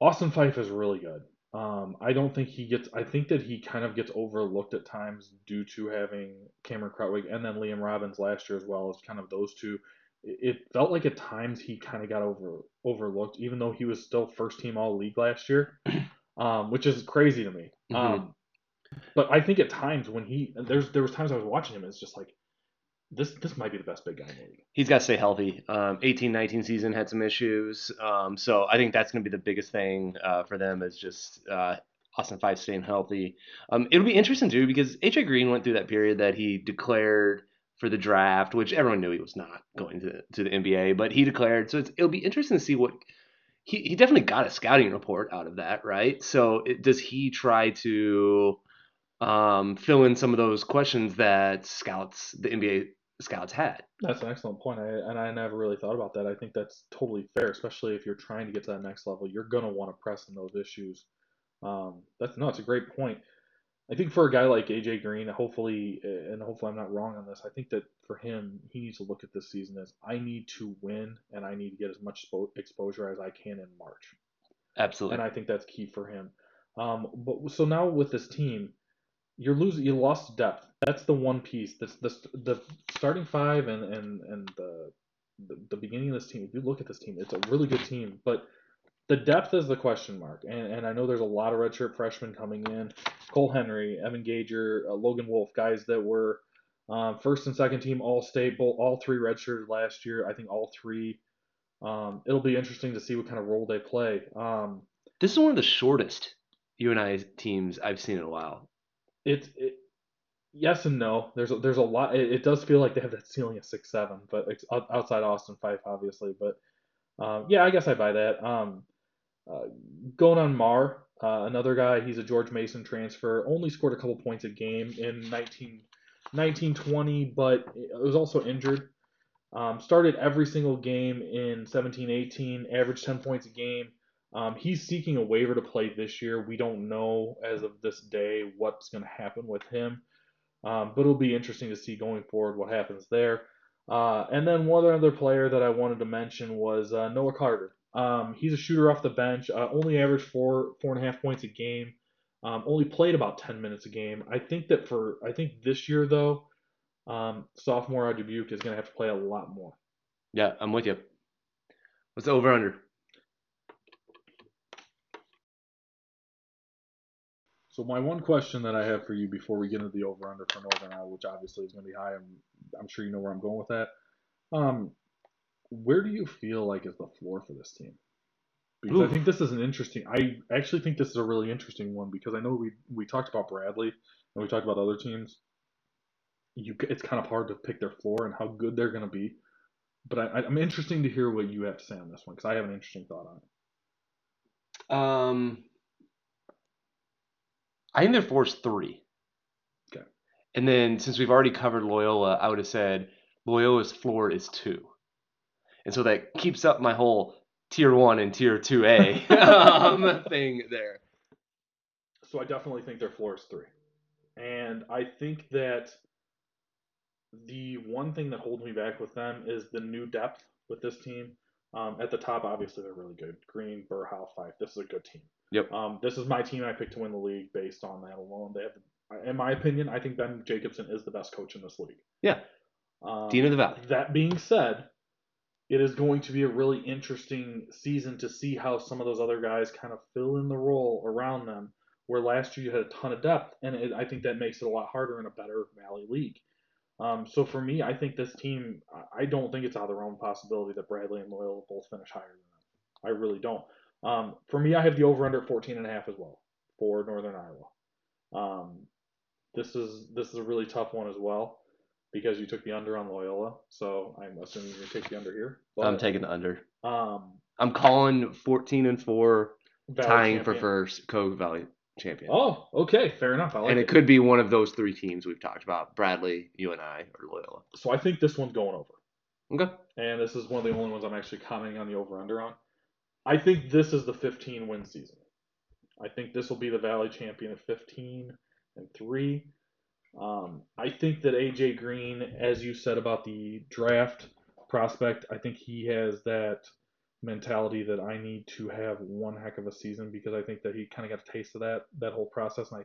Austin Phyfe is really good. Um, I don't think he gets. I think that he kind of gets overlooked at times due to having Cameron Krutwig and then Liam Robbins last year as well as kind of those two. It, felt like at times he kind of got over overlooked, even though he was still first team all league last year, um, which is crazy to me. Mhm. Um, but I think at times when he there's there was times I was watching him, it's just like this this might be the best big guy in the league. He's got to stay healthy. Um, 18 19 season had some issues. Um, so I think that's going to be the biggest thing uh, for them is just uh, Austin Phyfe staying healthy. Um, it'll be interesting too because AJ Green went through that period that he declared for the draft, which everyone knew he was not going to, to the NBA, but he declared. So it'll be interesting to see what he, he definitely got a scouting report out of that, right? So it, does he try to um, fill in some of those questions that scouts, the NBA scouts had? That's an excellent point, I, and I never really thought about that. I think that's totally fair, especially if you're trying to get to that next level. You're gonna want to press on those issues. Um, that's no, it's a great point. I think for a guy like AJ Green, hopefully, and hopefully I'm not wrong on this. I think that for him, he needs to look at this season as I need to win, and I need to get as much exposure as I can in March. Absolutely. and I think that's key for him. Um, but so now with this team, you're losing. You lost depth. That's the one piece. That's the the starting five and and and the, the the beginning of this team. If you look at this team, it's a really good team, but the depth is the question mark. And and I know there's a lot of redshirt freshmen coming in. Cole Henry, Evan Gauger, uh, Logan Wolf, guys that were um, first and second team All State, both all three redshirted last year. I think all three. Um, it'll be interesting to see what kind of role they play. Um, This is one of the shortest UNI teams I've seen in a while. It's it yes and no. There's a, there's a lot. It, it does feel like they have that ceiling of six seven, but it's outside Austin Phyfe, obviously. But um, yeah, I guess I buy that. Goanar Mar, uh, another guy. He's a George Mason transfer. Only scored a couple points a game in 19, 1920, but it was also injured. Um, started every single game in 17 18, averaged 10 points a game. Um, he's seeking a waiver to play this year. We don't know as of this day what's going to happen with him. Um, but it'll be interesting to see going forward what happens there. Uh, and then one other player that I wanted to mention was uh, Noah Carter. Um, he's a shooter off the bench, uh, only averaged four four and a half points a game. Um, only played about ten minutes a game. I think that for I think this year though, um, sophomore out Dubuque is going to have to play a lot more. Yeah, I'm with you. What's the over under? So my one question that I have for you before we get into the over under for Northern Iowa, which obviously is going to be high, I'm I'm sure you know where I'm going with that. Um, where do you feel like is the floor for this team? Because Oof. I think this is an interesting. I actually think this is a really interesting one because I know we we talked about Bradley and we talked about other teams. You it's kind of hard to pick their floor and how good they're going to be. But I, I'm interesting to hear what you have to say on this one because I have an interesting thought on it. Um, I think their floor is three. Okay. And then since we've already covered Loyola, I would have said Loyola's floor is two. And so that keeps up my whole tier one and tier two A um, thing there. So I definitely think their floor is three. And I think that the one thing that holds me back with them is the new depth with this team. Um, at the top, obviously, they're really good. Green, Berhow, Phyfe. This is a good team. Yep. Um, this is my team I picked to win the league based on that alone. They have, in my opinion, I think Ben Jacobson is the best coach in this league. Yeah. Um, Dean of the Valley. that being said, it is going to be a really interesting season to see how some of those other guys kind of fill in the role around them. Where last year you had a ton of depth, and it, I think that makes it a lot harder in a better Valley League. Um, so for me, I think this team, I- don't think it's out of the realm possibility that Bradley and Loyola both finish higher than them. I really don't. Um, for me, I have the over under 14 and a half as well for Northern Iowa. Um, this is this is a really tough one as well because you took the under on Loyola, so I'm assuming you're gonna take the under here. I'm taking the under. um, I'm calling 14 and 4, Valley tying for first Co Valley champion. Oh, okay, fair enough. I like and it it. could be one of those three teams we've talked about Bradley, you and I, or Loyola. So I think this one's going over. Okay. and this is one of the only ones I'm actually commenting on the over under on. I think this is the 15 win season. I think this will be the Valley champion at 15 and 3. Um, I think that AJ Green, as you said about the draft prospect, I think he has that mentality that I need to have one heck of a season because I think that he kind of got a taste of that that whole process, and I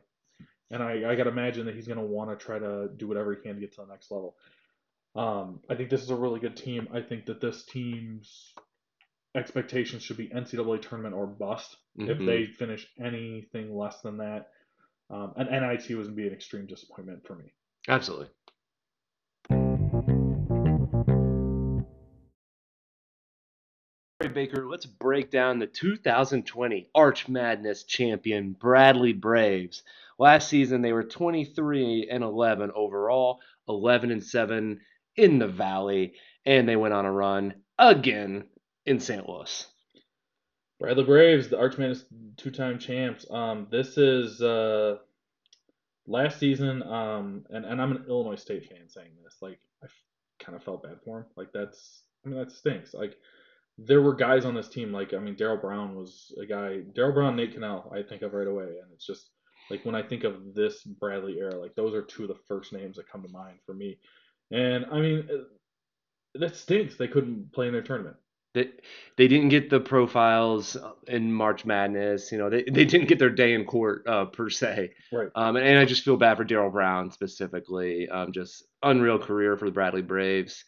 and I, I got to imagine that he's going to want to try to do whatever he can to get to the next level. Um, I think this is a really good team. I think that this team's expectations should be NCAA tournament or bust. If Mhm. they finish anything less than that, um, and NIT would be an extreme disappointment for me. Absolutely. All right, Baker, let's break down the 2020 Arch Madness champion Bradley Braves. Last season they were 23 and 11 overall, 11 and 7 in the Valley, and they went on a run again in St. Louis. Bradley Braves, the Arch Madness two-time champs. Um, this is uh, last season, um, and, and I'm an Illinois State fan saying this. Like, I kind of felt bad for him. Like, that's, I mean, that stinks. Like, there were guys on this team. Like, I mean, Darrell Brown was a guy. Darrell Brown, Nate Kennell, I think of right away, and it's just like when I think of this Bradley era, like those are two of the first names that come to mind for me. And I mean, uh, that stinks. They couldn't play in their tournament. They, they didn't get the profiles in March Madness. You know, they, they didn't get their day in court uh, per se. Right. Um, and, and I just feel bad for Darrell Brown specifically. Um, just unreal career for the Bradley Braves.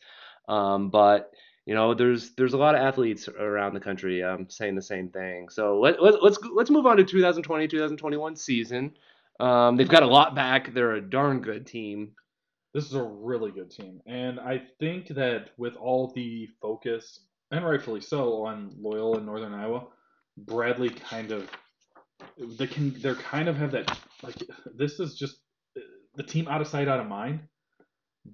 Um, but you know, there's there's a lot of athletes around the country um, saying the same thing. So let, let, let's let's move on to 2020 2021 season. Um, they've got a lot back. They're a darn good team. This is a really good team, and I think that with all the focus, and rightfully so, on Loyola and Northern Iowa, Bradley kind of they can they're kind of have that like this is just the team out of sight, out of mind,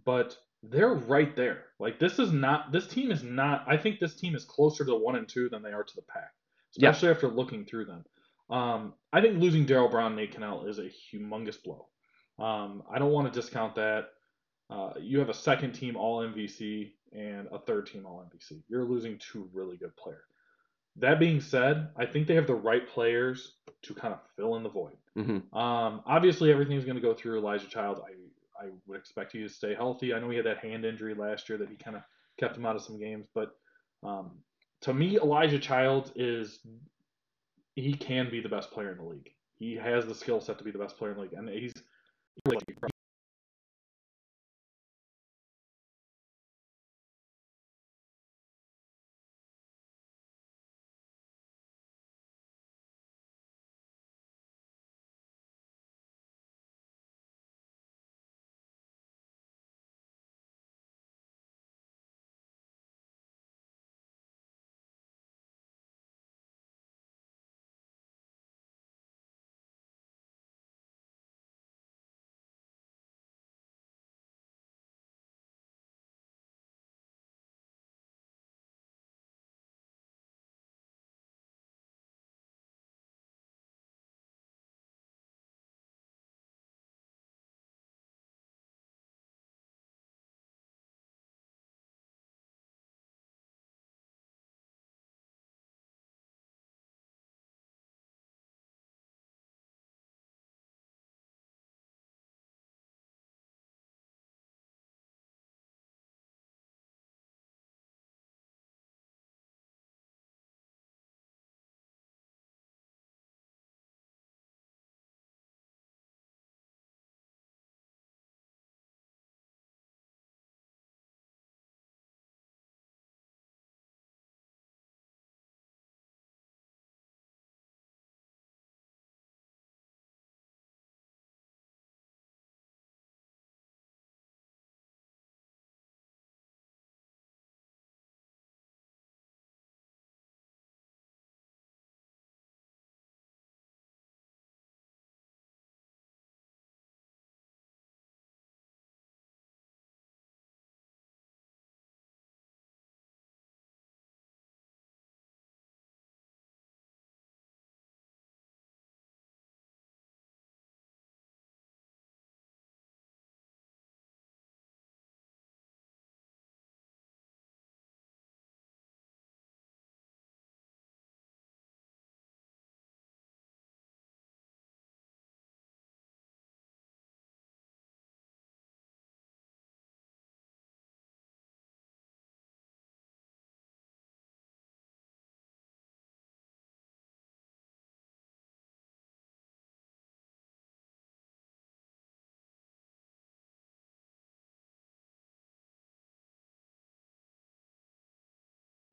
but they're right there. Like this is not this team is not. I think this team is closer to one and two than they are to the pack, Yeah. especially after looking through them. Um, I think losing Darrell Brown, and Nate Kennell is a humongous blow. Um, I don't want to discount that. Uh, you have a second team All MVC and a third team All MVC. You're losing two really good players. That being said, I think they have the right players to kind of fill in the void. hmm Um, obviously, everything's going to go through Elijah Child. I I would expect you to stay healthy. I know he had that hand injury last year that he kind of kept him out of some games, but um, to me, Elijah Child is he can be the best player in the league. He has the skill set to be the best player in the league, and he's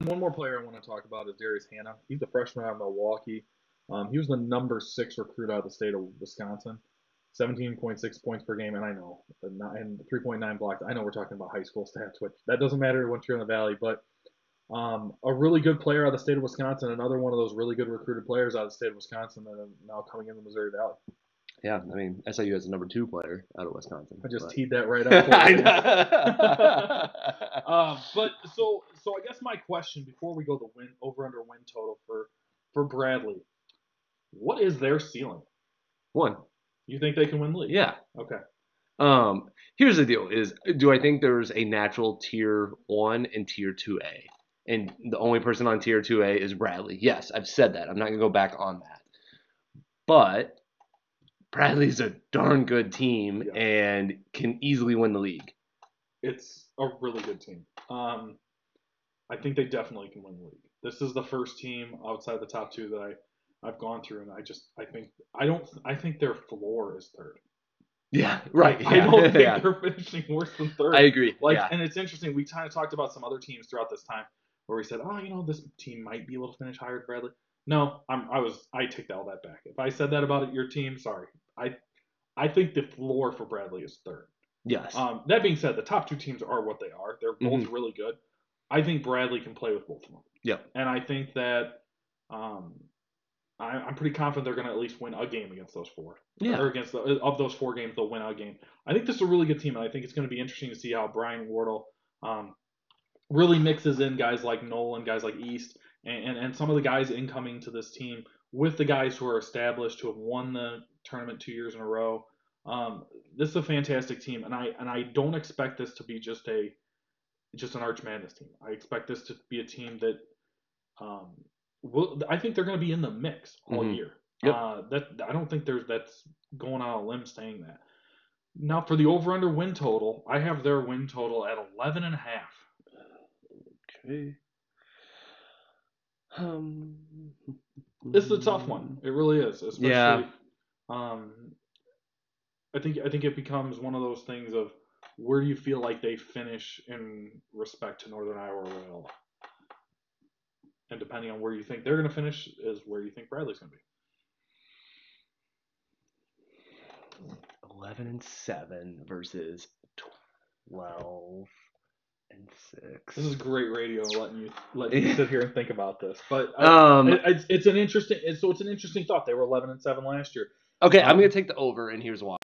one more player I want to talk about is Darius Hanna. He's a freshman out of Milwaukee. Um, he was the number six recruit out of the state of Wisconsin. 17.6 points per game, and I know, and 3.9 blocks. I know we're talking about high school stats, which that doesn't matter once you're in the valley, but um, a really good player out of the state of Wisconsin, another one of those really good recruited players out of the state of Wisconsin that are now coming in the Missouri Valley. Yeah, I mean, SIU has a number two player out of Wisconsin. I just but- teed that right up. I For you. know. um, but so so I guess my question before we go the win over under win total for for Bradley, what is their ceiling? One. You think they can win the league? Yeah. Okay. Um, here's the deal: is do I think there's a natural tier one and tier two A, and the only person on tier two A is Bradley? Yes, I've said that. I'm not gonna go back on that. But Bradley's a darn good team Yeah. and can easily win the league. It's a really good team. Um, I think they definitely can win the league. This is the first team outside the top two that I I've gone through, and I just I think I don't I think their floor is third. Yeah, right. I yeah, don't think yeah. they're finishing worse than third. I agree. Like, yeah. and it's interesting. We kind of talked about some other teams throughout this time where we said, oh, you know, this team might be able to finish higher than Bradley. No, I'm, I was, I take all that back. If I said that about your team, sorry. I, I think the floor for Bradley is third. yes. Um, that being said, the top two teams are what they are. They're both really good. I think Bradley can play with both of them. Yep. And I think that, um, I, I'm pretty confident they're going to at least win a game against those four yeah. or against the, of those four games, they'll win a game. I think this is a really good team, and I think it's going to be interesting to see how Brian Wardle um, really mixes in guys like Nolan, guys like East, and, and, and some of the guys incoming to this team with the guys who are established, who have won the tournament two years in a row. Um, this is a fantastic team, and I and I don't expect this to be just a just an Arch Madness team. I expect this to be a team that um, will. I think they're going to be in the mix all Mhm. year. Yep. Uh, that I don't think there's that's going on a limb saying that. Now for the over/under win total, I have their win total at 11 and a half. Okay. Um, This is a tough one. It really is. Especially, Yeah. Um, I think I think it becomes one of those things of where do you feel like they finish in respect to Northern Iowa or Loyola, and depending on where you think they're going to finish is where you think Bradley's going to be. 11 and 7 versus 12 and 6. This is great radio, letting you letting you sit here and think about this. But I, um it- it's, it's an interesting. It's, so it's an interesting thought. They were 11 and seven last year. okay, I'm um, going to take the over and here's why.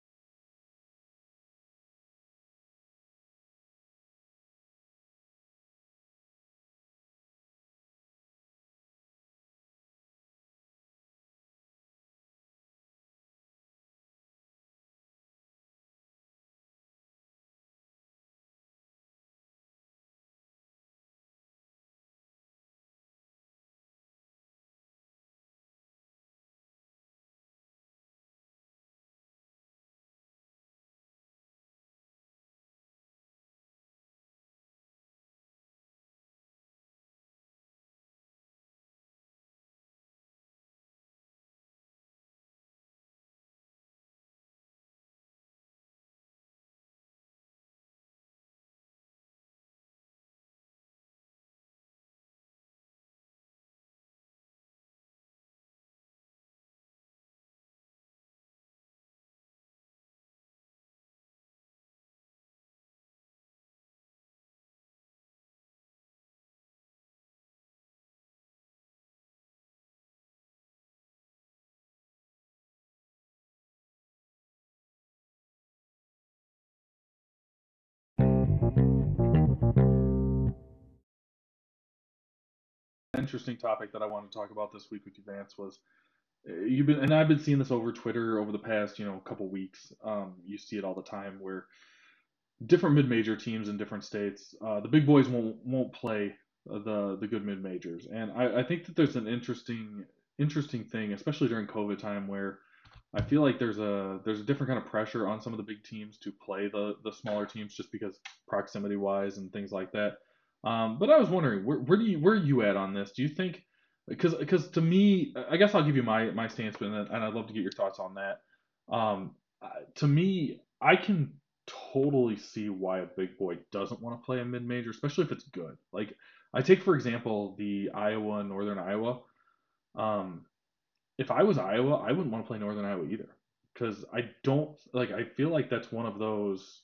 Interesting topic that I wanted to talk about this week with you, Vance, was uh, you've been and I've been seeing this over Twitter over the past you know a couple weeks. Um, you see it all the time where different mid-major teams in different states, uh, the big boys won't won't play the the good mid-majors, and I, I think that there's an interesting interesting thing, especially during COVID time, where I feel like there's a there's a different kind of pressure on some of the big teams to play the the smaller teams just because proximity wise and things like that. Um, but I was wondering, where, where do you where are you at on this? Do you think because because to me, I guess I'll give you my my stance, but and I'd love to get your thoughts on that. Um, to me, I can totally see why a big boy doesn't want to play a mid major, especially if it's good. Like I take for example the Iowa Northern Iowa. Um, if I was Iowa, I wouldn't want to play Northern Iowa either because I don't like. I feel like that's one of those.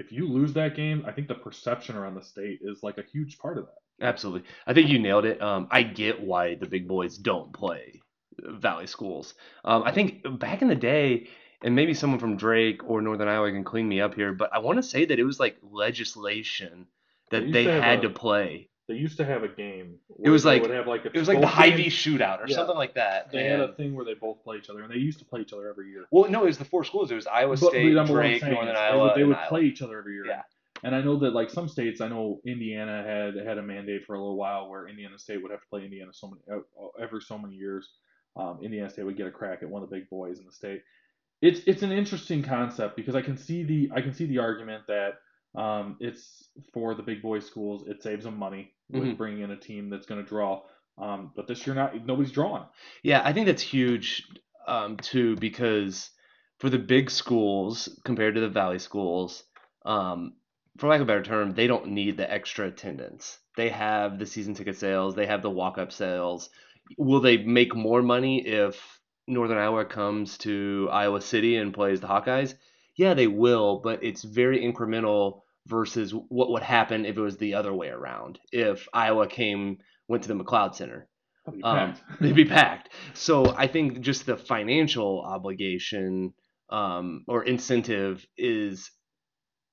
If you lose that game, I think the perception around the state is like a huge part of that. Absolutely. I think you nailed it. Um, I get why the big boys don't play Valley schools. Um, I think back in the day, and maybe someone from Drake or Northern Iowa can clean me up here, but I want to say that it was like legislation that they had a- to play. They used to have a game. It was like- would have like a It was like the both Hy-Vee shootout or Yeah. something like that. They had a thing where they both play each other, and they used to play each other every year. well, no, it was the four schools. It was Iowa But- State, I'm- what I'm Drake, Northern is they would- They would Iowa. play each other every year. Yeah. And I know that like some states, I know Indiana had had a mandate for a little while where Indiana State would have to play Indiana so many uh, every so many years. Um, Indiana State would get a crack at one of the big boys in the state. It's it's an interesting concept because I can see the I can see the argument that um, it's for the big boy schools. It saves them money with Mhm. bringing in a team that's going to draw. Um, but this year, not nobody's drawing. Yeah, I think that's huge um, too because for the big schools compared to the valley schools, um, for lack of a better term, they don't need the extra attendance. They have the season ticket sales, they have the walk up sales. Will they make more money if Northern Iowa comes to Iowa City and plays the Hawkeyes? Yeah, they will, but it's very incremental versus what would happen if it was the other way around. If Iowa came went to the McLeod Center be um, they'd be packed. So I think just the financial obligation um, or incentive is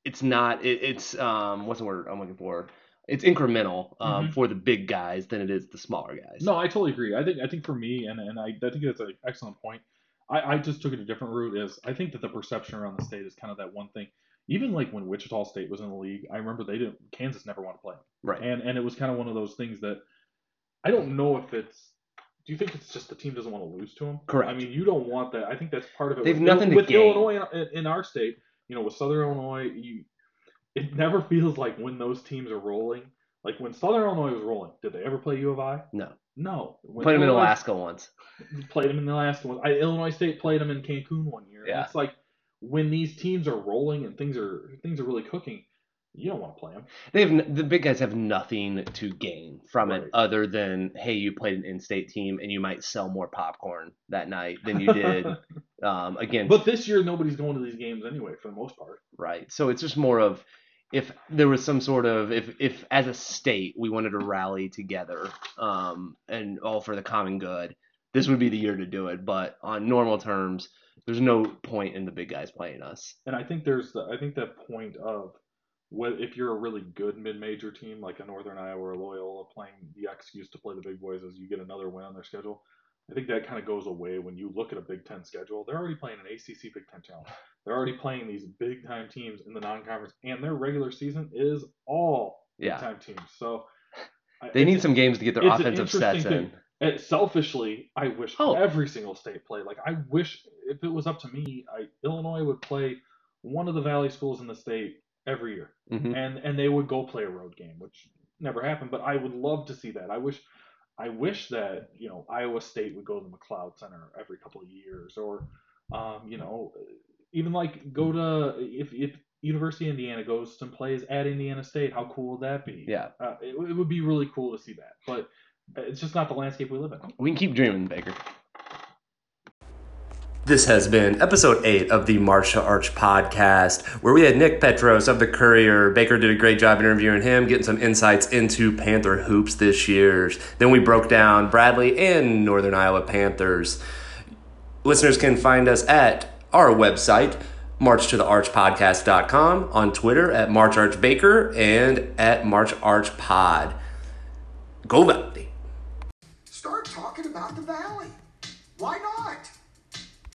it's not it, it's um, what's the word I'm looking for? It's incremental um, Mhm. for the big guys than it is the smaller guys. No, I totally agree. I think I think for me, and, and I, I think that's an excellent point. I, I just took it a different route. Is I think that the perception around the state is kind of that one thing. Even like when Wichita State was in the league, I remember they didn't. Kansas never wanted to play, right. and and it was kind of one of those things that I don't know if it's. Do you think it's just the team doesn't want to lose to them? Correct. I mean, you don't want that. I think that's part of it. They have with, nothing to with gain. Illinois in, in our state. you know, with Southern Illinois, you it never feels like when those teams are rolling. Like when Southern Illinois was rolling, did they ever play U of I? No. No. When Played them in Alaska once. Played them in the Alaska. I, Illinois State played them in Cancun one year. Yeah. It's like when these teams are rolling and things are things are really cooking, you don't want to play them. They have the big guys have nothing to gain from Right. it other than hey, you played an in-state team and you might sell more popcorn that night than you did um, against but this year, nobody's going to these games anyway, for the most part. right. So it's just more of if there was some sort of if if as a state we wanted to rally together um, and all for the common good, this would be the year to do it. But on normal terms, there's no point in the big guys playing us. And I think there's the I think that point of what if you're a really good mid-major team like a Northern Iowa or a Loyola playing the excuse to play the big boys as you get another win on their schedule. I think that kind of goes away when you look at a Big Ten schedule. They're already playing an ACC Big Ten challenge. They're already playing these big time teams in the non-conference, and their regular season is all big time teams. So I- They need some games to get their offensive sets interesting in. And selfishly, I wish Oh. every single state played. Like I wish if it was up to me, I Illinois would play one of the Valley schools in the state every year, Mhm. and and they would go play a road game, which never happened. But I would love to see that. I wish, I wish that you know Iowa State would go to the McLeod Center every couple of years, or um, you know, even like go to if if University of Indiana goes and plays at Indiana State, how cool would that be? Yeah. uh, it, it would be really cool to see that, but it's just not the landscape we live in. We can keep dreaming, Baker. This has been episode eight of the March to Arch podcast, where we had Nick Petaros of the Courier. Baker did a great job interviewing him, getting some insights into Panther hoops this year. Then we broke down Bradley and Northern Iowa Panthers. Listeners can find us at our website, marchtothearchpodcast.com, on Twitter at marcharchbaker and at marcharchpod. Go Valley! Start talking about the valley. Why not?